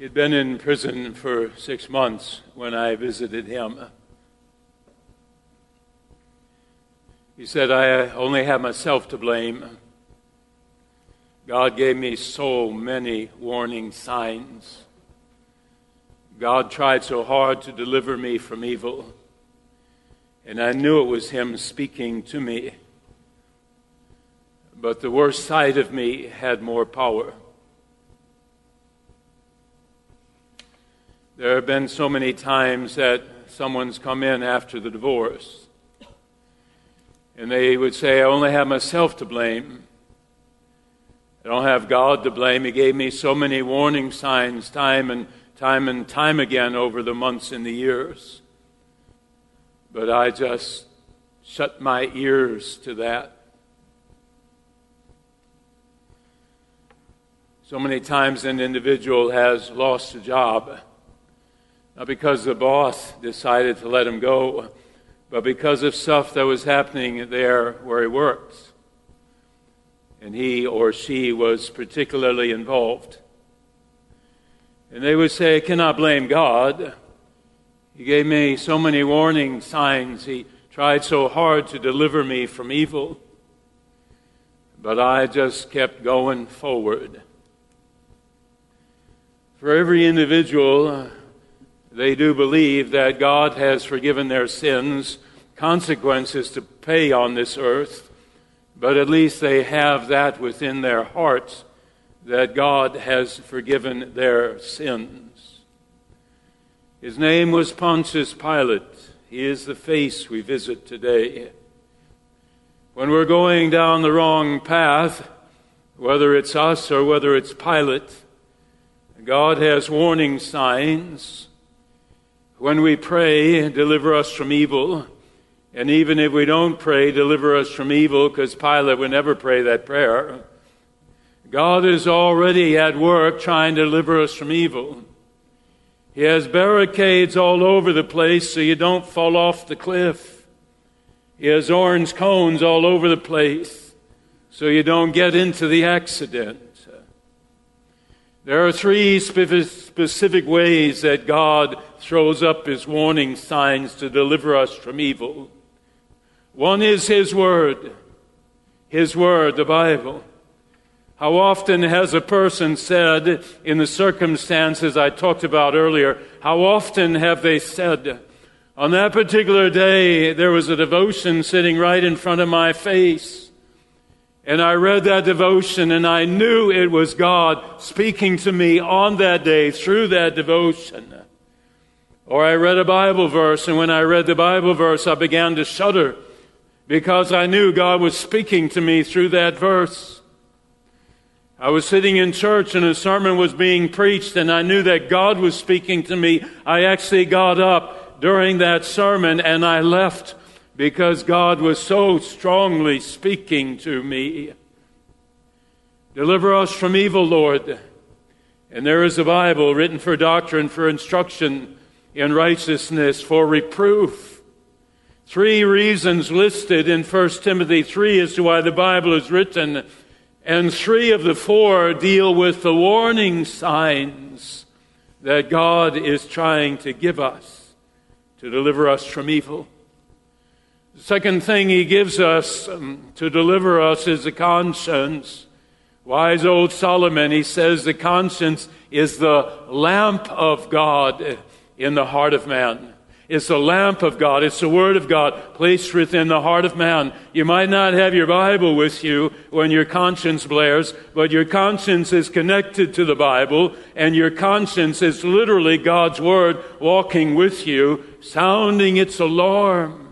He'd been in prison for six months when I visited him. He said, I only have myself to blame. God gave me so many warning signs. God tried so hard to deliver me from evil, and I knew it was Him speaking to me. But the worst side of me had more power. There have been so many times that someone's come in after the divorce and they would say, I only have myself to blame. I don't have God to blame. He gave me so many warning signs time and time and time again over the months and the years. But I just shut my ears to that. So many times an individual has lost a job not because the boss decided to let him go, but because of stuff that was happening there where he works. And he or she was particularly involved. And they would say, I cannot blame God. He gave me so many warning signs. He tried so hard to deliver me from evil. But I just kept going forward. For every individual, they do believe that God has forgiven their sins, consequences to pay on this earth, but at least they have that within their hearts that God has forgiven their sins. His name was Pontius Pilate. He is the face we visit today. When we're going down the wrong path, whether it's us or whether it's Pilate, God has warning signs when we pray, deliver us from evil. And even if we don't pray, deliver us from evil, because Pilate would never pray that prayer. God is already at work trying to deliver us from evil. He has barricades all over the place so you don't fall off the cliff. He has orange cones all over the place so you don't get into the accident. There are three specific ways that God throws up his warning signs to deliver us from evil. One is his word. His word, the Bible. How often has a person said, in the circumstances I talked about earlier, how often have they said, on that particular day, there was a devotion sitting right in front of my face. And I read that devotion and I knew it was God speaking to me on that day through that devotion. Or I read a Bible verse and when I read the Bible verse, I began to shudder because I knew God was speaking to me through that verse. I was sitting in church and a sermon was being preached and I knew that God was speaking to me. I actually got up during that sermon and I left because God was so strongly speaking to me. Deliver us from evil, Lord. And there is a Bible written for doctrine, for instruction in righteousness, for reproof. Three reasons listed in 1 Timothy 3 as to why the Bible is written, and three of the four deal with the warning signs that God is trying to give us to deliver us from evil. Second thing he gives us um, to deliver us is the conscience. Wise old Solomon, he says the conscience is the lamp of God in the heart of man. It's the lamp of God. It's the Word of God placed within the heart of man. You might not have your Bible with you when your conscience blares, but your conscience is connected to the Bible, and your conscience is literally God's Word walking with you, sounding its alarm.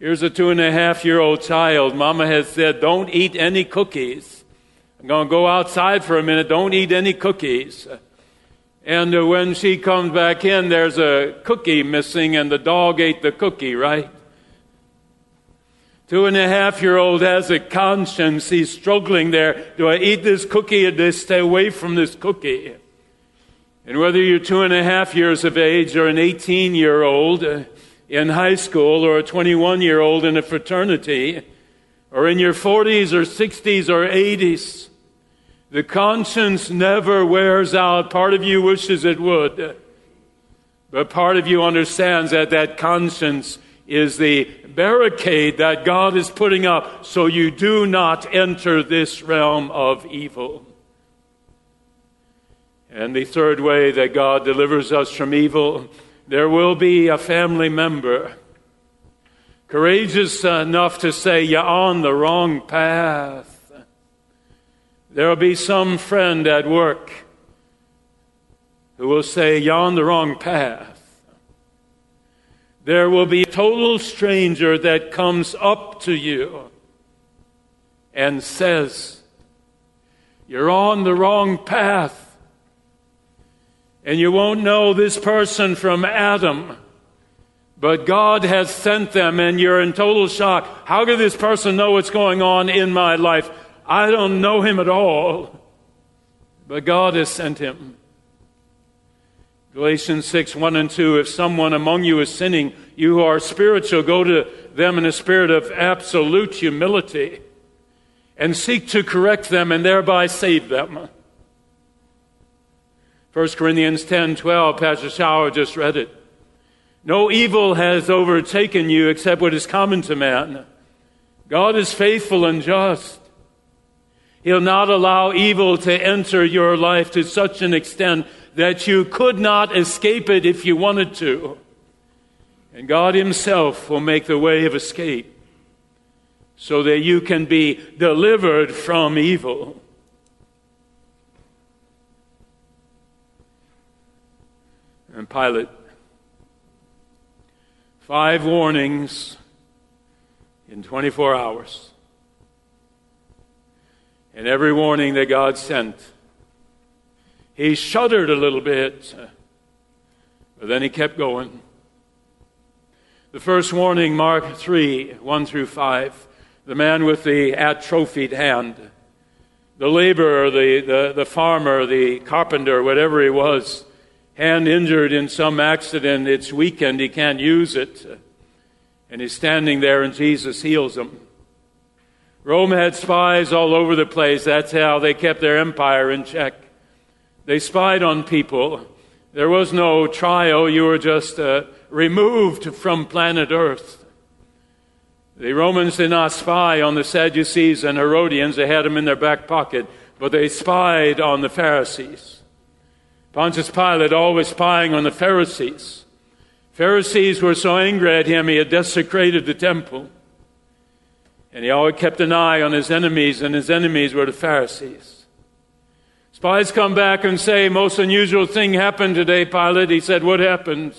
Here's a two and a half year old child. Mama has said, Don't eat any cookies. I'm going to go outside for a minute. Don't eat any cookies. And uh, when she comes back in, there's a cookie missing, and the dog ate the cookie, right? Two and a half year old has a conscience. He's struggling there. Do I eat this cookie or do I stay away from this cookie? And whether you're two and a half years of age or an 18 year old, uh, in high school or a 21 year old in a fraternity or in your 40s or 60s or 80s. The conscience never wears out. Part of you wishes it would. But part of you understands that that conscience is the barricade that God is putting up so you do not enter this realm of evil. And the third way that God delivers us from evil, there will be a family member courageous enough to say, You're on the wrong path. There will be some friend at work who will say, You're on the wrong path. There will be a total stranger that comes up to you and says, You're on the wrong path. And you won't know this person from Adam. But God has sent them, and you're in total shock. How could this person know what's going on in my life? I don't know him at all. But God has sent him. Galatians 6 1 and 2 If someone among you is sinning, you who are spiritual, go to them in a spirit of absolute humility and seek to correct them and thereby save them. 1 Corinthians 10 12, Pastor Schauer just read it. No evil has overtaken you except what is common to man. God is faithful and just. He'll not allow evil to enter your life to such an extent that you could not escape it if you wanted to. And God Himself will make the way of escape so that you can be delivered from evil. And Pilate Five warnings in 24 hours. And every warning that God sent, he shuddered a little bit, but then he kept going. The first warning, Mark 3 1 through 5, the man with the atrophied hand, the laborer, the, the, the farmer, the carpenter, whatever he was, hand injured in some accident, it's weakened, he can't use it. And he's standing there and Jesus heals him. Rome had spies all over the place. That's how they kept their empire in check. They spied on people. There was no trial. You were just uh, removed from planet Earth. The Romans did not spy on the Sadducees and Herodians. They had them in their back pocket, but they spied on the Pharisees. Pontius Pilate always spying on the Pharisees. Pharisees were so angry at him, he had desecrated the temple. And he always kept an eye on his enemies, and his enemies were the Pharisees. Spies come back and say, Most unusual thing happened today, Pilate. He said, What happened?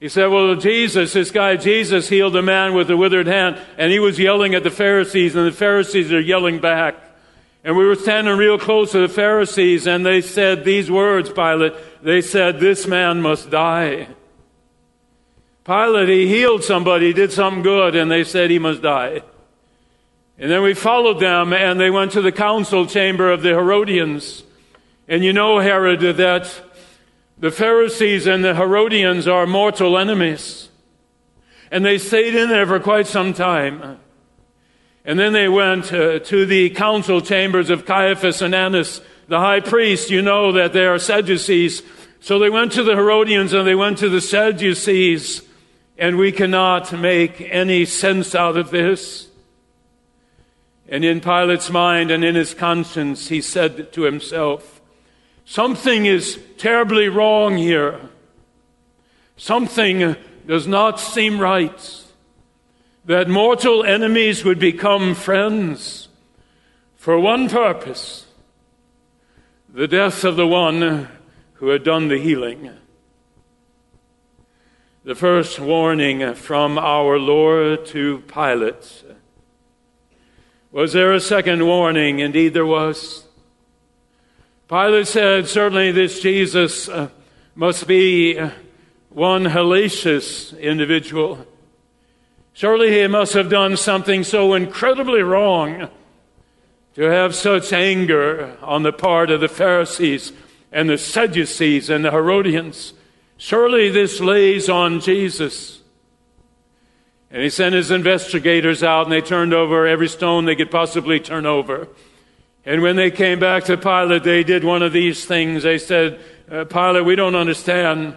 He said, Well, Jesus, this guy Jesus healed a man with a withered hand, and he was yelling at the Pharisees, and the Pharisees are yelling back. And we were standing real close to the Pharisees, and they said these words, Pilate. They said, This man must die. Pilate, he healed somebody, did something good, and they said he must die. And then we followed them, and they went to the council chamber of the Herodians. And you know, Herod, that the Pharisees and the Herodians are mortal enemies. And they stayed in there for quite some time. And then they went uh, to the council chambers of Caiaphas and Annas, the high priest. You know that they are Sadducees. So they went to the Herodians and they went to the Sadducees. And we cannot make any sense out of this. And in Pilate's mind and in his conscience, he said to himself, Something is terribly wrong here. Something does not seem right that mortal enemies would become friends for one purpose the death of the one who had done the healing. The first warning from our Lord to Pilate. Was there a second warning? Indeed, there was. Pilate said, Certainly, this Jesus uh, must be one hellacious individual. Surely he must have done something so incredibly wrong to have such anger on the part of the Pharisees and the Sadducees and the Herodians. Surely this lays on Jesus. And he sent his investigators out and they turned over every stone they could possibly turn over. And when they came back to Pilate, they did one of these things. They said, uh, Pilate, we don't understand.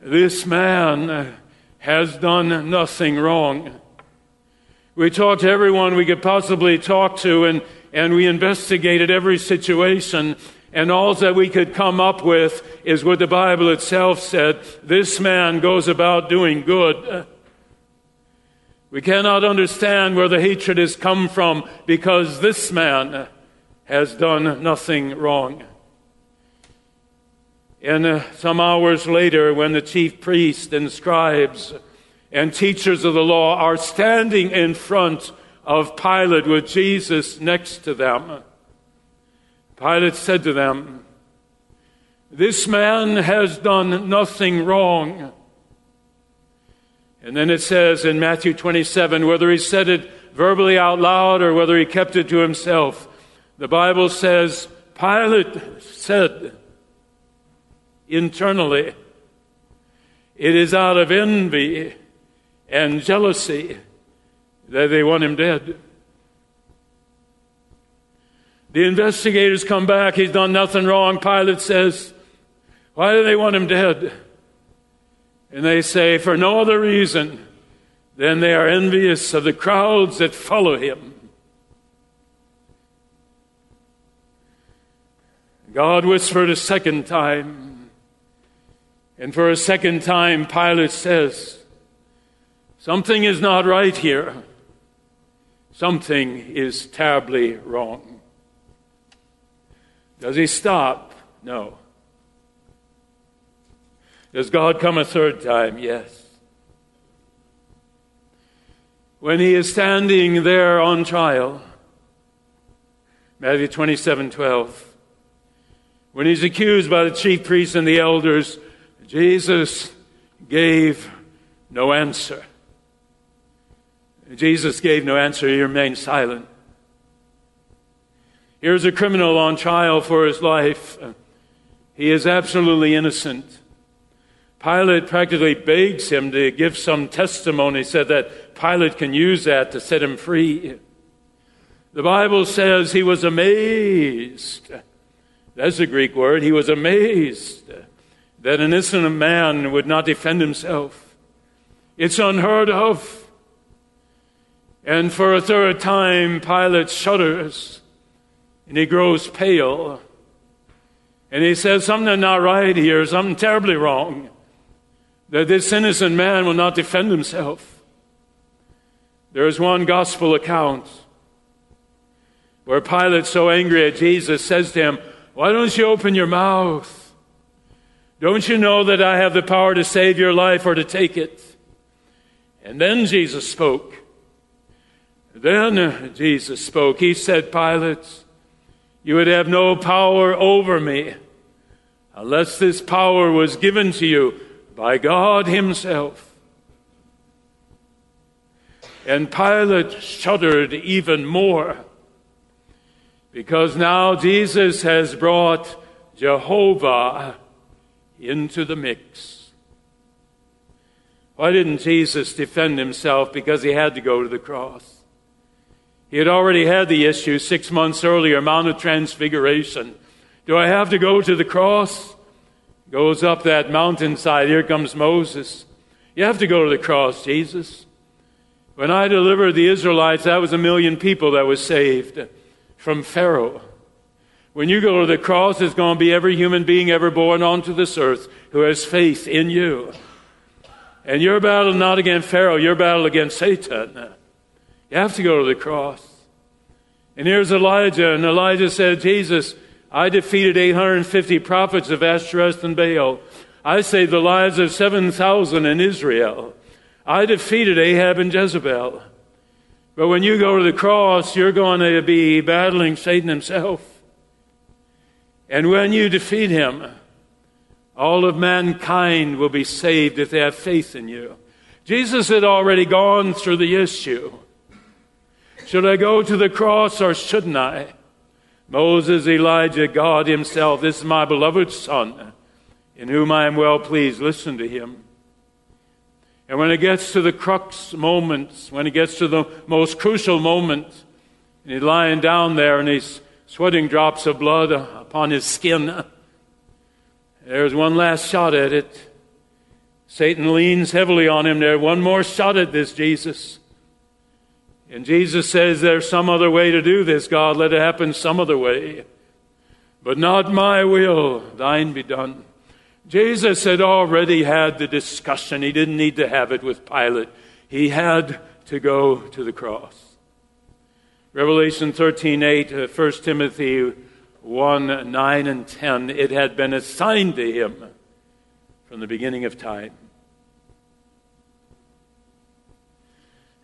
This man has done nothing wrong. We talked to everyone we could possibly talk to, and, and we investigated every situation. And all that we could come up with is what the Bible itself said. This man goes about doing good. We cannot understand where the hatred has come from because this man has done nothing wrong. And uh, some hours later, when the chief priests and scribes and teachers of the law are standing in front of Pilate with Jesus next to them, Pilate said to them, This man has done nothing wrong. And then it says in Matthew 27, whether he said it verbally out loud or whether he kept it to himself, the Bible says, Pilate said internally, it is out of envy and jealousy that they want him dead. The investigators come back. He's done nothing wrong. Pilate says, Why do they want him dead? And they say, For no other reason than they are envious of the crowds that follow him. God whispered a second time. And for a second time, Pilate says, Something is not right here. Something is terribly wrong. Does he stop? No. Does God come a third time? Yes. When he is standing there on trial, Matthew 27 12, when he's accused by the chief priests and the elders, Jesus gave no answer. Jesus gave no answer, he remained silent. Here's a criminal on trial for his life. He is absolutely innocent. Pilate practically begs him to give some testimony so that Pilate can use that to set him free. The Bible says he was amazed. That's a Greek word. He was amazed that an innocent man would not defend himself. It's unheard of. And for a third time, Pilate shudders and he grows pale. And he says, Something not right here, something terribly wrong. That this innocent man will not defend himself. There is one gospel account where Pilate, so angry at Jesus, says to him, Why don't you open your mouth? Don't you know that I have the power to save your life or to take it? And then Jesus spoke. Then Jesus spoke. He said, Pilate, you would have no power over me unless this power was given to you by God Himself. And Pilate shuddered even more because now Jesus has brought Jehovah into the mix. Why didn't Jesus defend himself? Because he had to go to the cross. He had already had the issue six months earlier, Mount of Transfiguration. Do I have to go to the cross? Goes up that mountainside. Here comes Moses. You have to go to the cross, Jesus. When I delivered the Israelites, that was a million people that was saved from Pharaoh. When you go to the cross, it's going to be every human being ever born onto this earth who has faith in you. And your battle not against Pharaoh, your battle against Satan. You have to go to the cross. And here's Elijah, and Elijah said, Jesus, I defeated 850 prophets of Ashtoreth and Baal. I saved the lives of 7,000 in Israel. I defeated Ahab and Jezebel. But when you go to the cross, you're going to be battling Satan himself. And when you defeat him, all of mankind will be saved if they have faith in you. Jesus had already gone through the issue. Should I go to the cross or shouldn't I? Moses, Elijah, God Himself, this is my beloved Son, in whom I am well pleased. Listen to Him. And when it gets to the crux moments, when it gets to the most crucial moment, and he's lying down there and he's sweating drops of blood upon his skin. There's one last shot at it. Satan leans heavily on him there. One more shot at this, Jesus. And Jesus says, There's some other way to do this, God. Let it happen some other way. But not my will, thine be done. Jesus had already had the discussion. He didn't need to have it with Pilate. He had to go to the cross. Revelation 13 8, 1 uh, Timothy 1 9 and 10, it had been assigned to him from the beginning of time.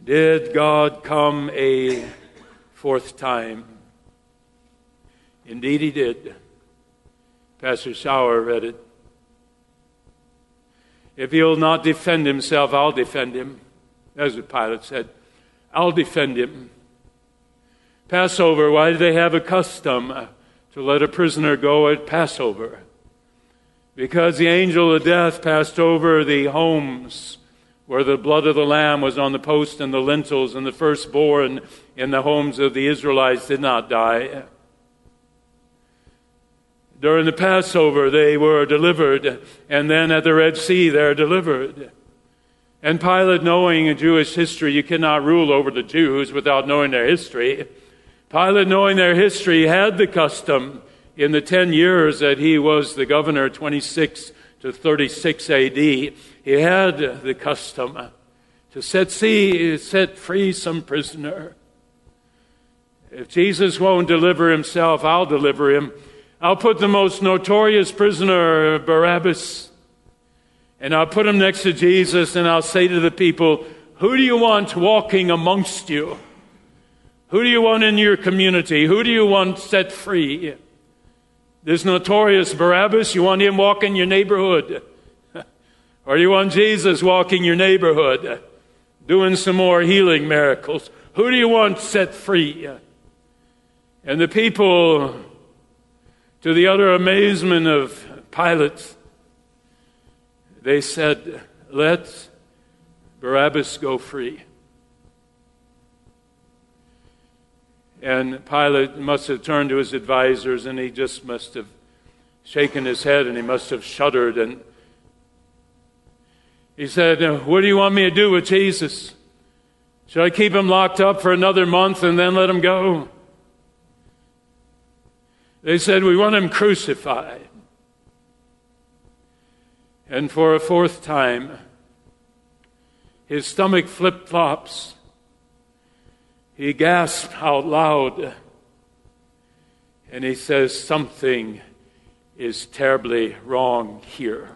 Did God come a fourth time? Indeed, he did. Pastor Schauer read it. If he'll not defend himself, I'll defend him. As the Pilate said, I'll defend him. Passover, why do they have a custom to let a prisoner go at Passover? Because the angel of death passed over the homes where the blood of the lamb was on the post and the lintels, and the firstborn in the homes of the Israelites did not die. During the Passover, they were delivered, and then at the Red Sea, they're delivered. And Pilate, knowing Jewish history, you cannot rule over the Jews without knowing their history. Pilate, knowing their history, had the custom in the 10 years that he was the governor, 26 to 36 AD, he had the custom to set, see, set free some prisoner. If Jesus won't deliver himself, I'll deliver him. I'll put the most notorious prisoner, Barabbas, and I'll put him next to Jesus, and I'll say to the people, Who do you want walking amongst you? Who do you want in your community? Who do you want set free? This notorious Barabbas, you want him walking your neighborhood? or you want Jesus walking your neighborhood, doing some more healing miracles? Who do you want set free? And the people, to the utter amazement of Pilate, they said, Let Barabbas go free. And Pilate must have turned to his advisors and he just must have shaken his head and he must have shuddered. And he said, uh, What do you want me to do with Jesus? Should I keep him locked up for another month and then let him go? They said, We want him crucified. And for a fourth time, his stomach flip flops he gasped out loud and he says, Something is terribly wrong here.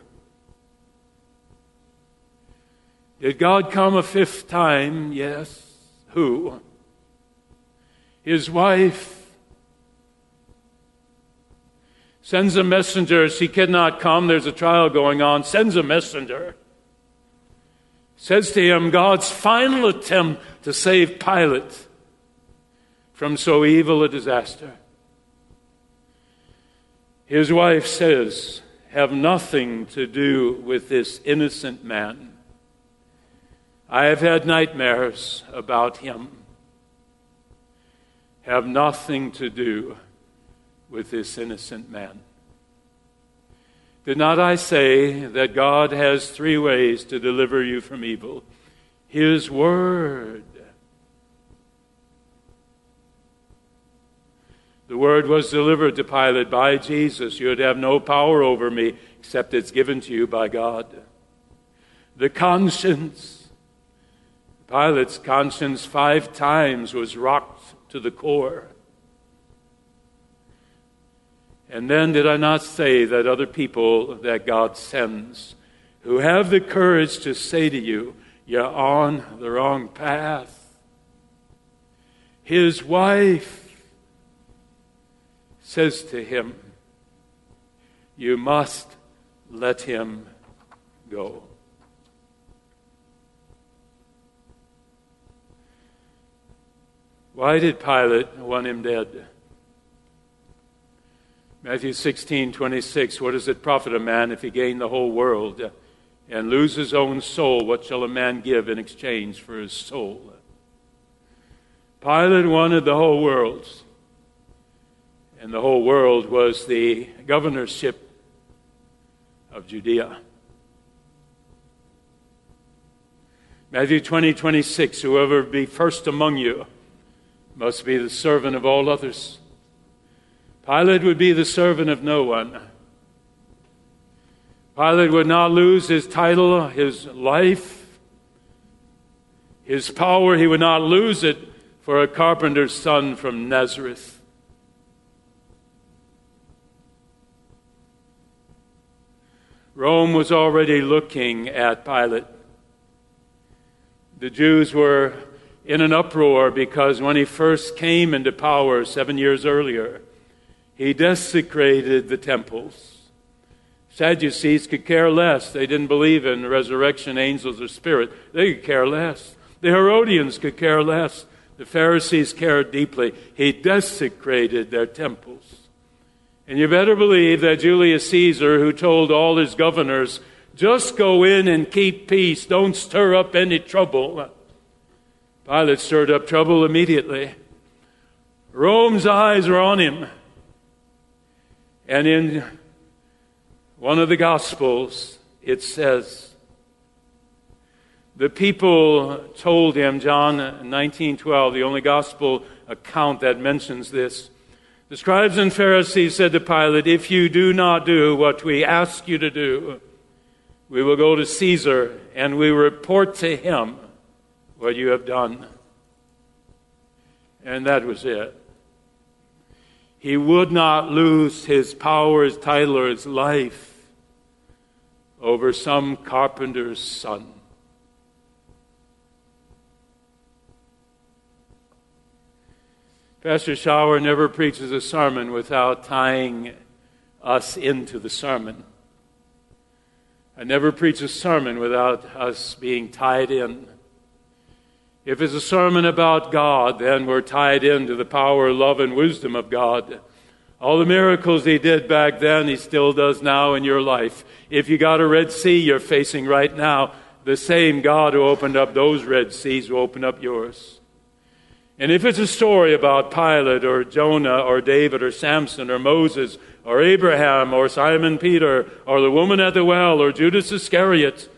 Did God come a fifth time? Yes. Who? His wife. Sends a messenger. She cannot come. There's a trial going on. Sends a messenger. Says to him, God's final attempt to save Pilate from so evil a disaster. His wife says, Have nothing to do with this innocent man. I have had nightmares about him. Have nothing to do with this innocent man. Did not I say that God has three ways to deliver you from evil? His Word The word was delivered to Pilate by Jesus. You would have no power over me except it's given to you by God. The conscience. Pilate's conscience five times was rocked to the core. And then did I not say that other people that God sends who have the courage to say to you, you're on the wrong path? His wife says to him, You must let him go. Why did Pilate want him dead? Matthew 16, 26. What does it profit a man if he gain the whole world and lose his own soul? What shall a man give in exchange for his soul? Pilate wanted the whole world. And the whole world was the governorship of Judea. Matthew 20, 26, whoever be first among you must be the servant of all others. Pilate would be the servant of no one. Pilate would not lose his title, his life, his power. He would not lose it for a carpenter's son from Nazareth. Rome was already looking at Pilate. The Jews were in an uproar because when he first came into power seven years earlier, he desecrated the temples. Sadducees could care less. They didn't believe in resurrection, angels, or spirit. They could care less. The Herodians could care less. The Pharisees cared deeply. He desecrated their temples. And you better believe that Julius Caesar, who told all his governors, just go in and keep peace, don't stir up any trouble. Pilate stirred up trouble immediately. Rome's eyes were on him. And in one of the Gospels, it says, the people told him, John 19:12, the only gospel account that mentions this. The scribes and Pharisees said to Pilate, If you do not do what we ask you to do, we will go to Caesar and we report to him what you have done. And that was it. He would not lose his power, title, or his life over some carpenter's son. Pastor Schauer never preaches a sermon without tying us into the sermon. I never preach a sermon without us being tied in. If it's a sermon about God, then we're tied into the power, love, and wisdom of God. All the miracles He did back then, He still does now in your life. If you got a Red Sea you're facing right now, the same God who opened up those Red Seas will open up yours. And if it's a story about Pilate or Jonah or David or Samson or Moses or Abraham or Simon Peter or the woman at the well or Judas Iscariot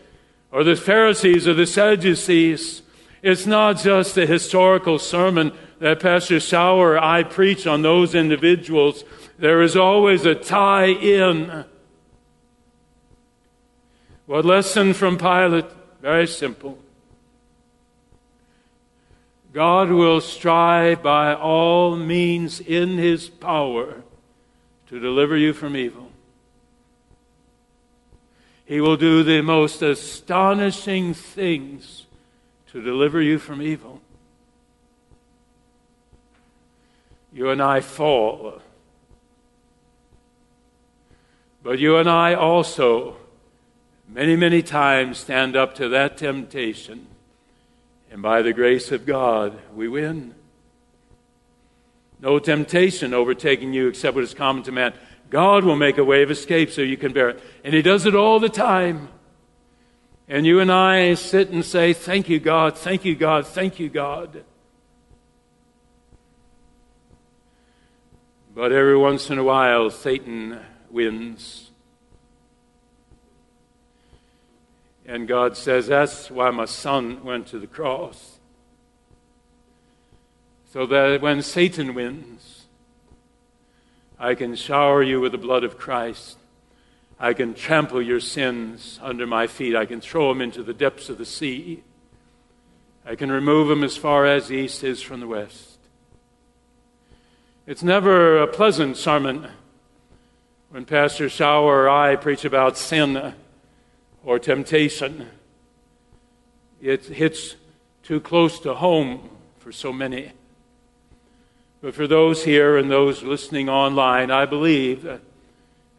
or the Pharisees or the Sadducees, it's not just a historical sermon that Pastor Schauer I preach on those individuals. There is always a tie in. What lesson from Pilate? Very simple. God will strive by all means in his power to deliver you from evil. He will do the most astonishing things to deliver you from evil. You and I fall. But you and I also, many, many times, stand up to that temptation. And by the grace of God, we win. No temptation overtaking you except what is common to man. God will make a way of escape so you can bear it. And He does it all the time. And you and I sit and say, Thank you, God, thank you, God, thank you, God. But every once in a while, Satan wins. And God says, That's why my son went to the cross. So that when Satan wins, I can shower you with the blood of Christ I can trample your sins under my feet. I can throw them into the depths of the sea. I can remove them as far as the east is from the west. It's never a pleasant sermon when Pastor Schauer or I preach about sin or temptation. It hits too close to home for so many. But for those here and those listening online, I believe that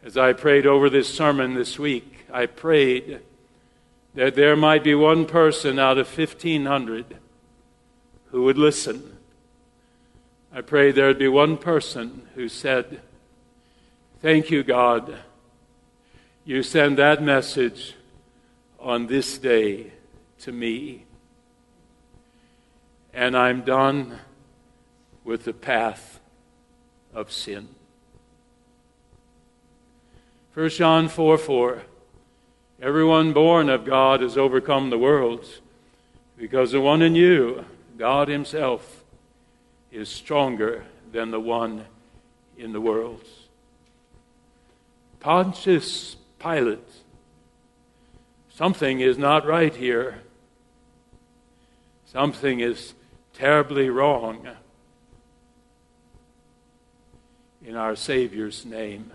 as I prayed over this sermon this week, I prayed that there might be one person out of 1,500 who would listen. I prayed there would be one person who said, Thank you, God. You send that message on this day to me. And I'm done with the path of sin. 1 John 4 4. Everyone born of God has overcome the world because the one in you, God Himself, is stronger than the one in the world. Pontius Pilate, something is not right here. Something is terribly wrong in our Savior's name.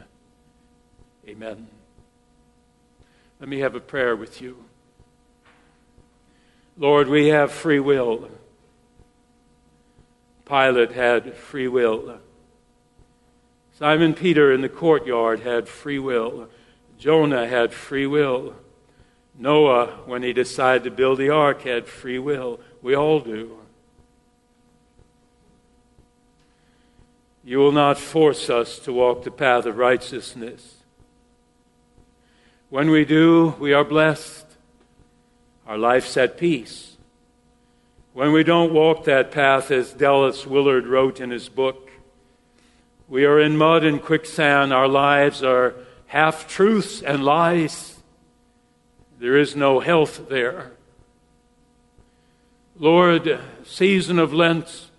Amen. Let me have a prayer with you. Lord, we have free will. Pilate had free will. Simon Peter in the courtyard had free will. Jonah had free will. Noah, when he decided to build the ark, had free will. We all do. You will not force us to walk the path of righteousness. When we do, we are blessed. Our life's at peace. When we don't walk that path, as Dallas Willard wrote in his book, we are in mud and quicksand. Our lives are half truths and lies. There is no health there. Lord, season of Lent,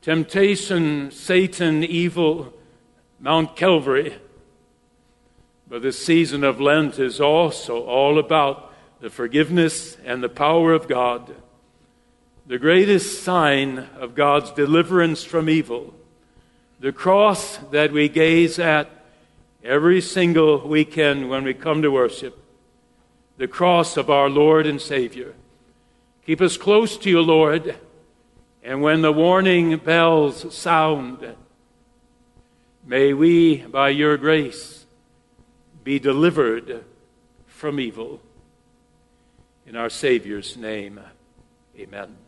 temptation, Satan, evil, Mount Calvary. But the season of Lent is also all about the forgiveness and the power of God. The greatest sign of God's deliverance from evil. The cross that we gaze at every single weekend when we come to worship. The cross of our Lord and Savior. Keep us close to you, Lord. And when the warning bells sound, may we, by your grace, be delivered from evil. In our Savior's name, amen.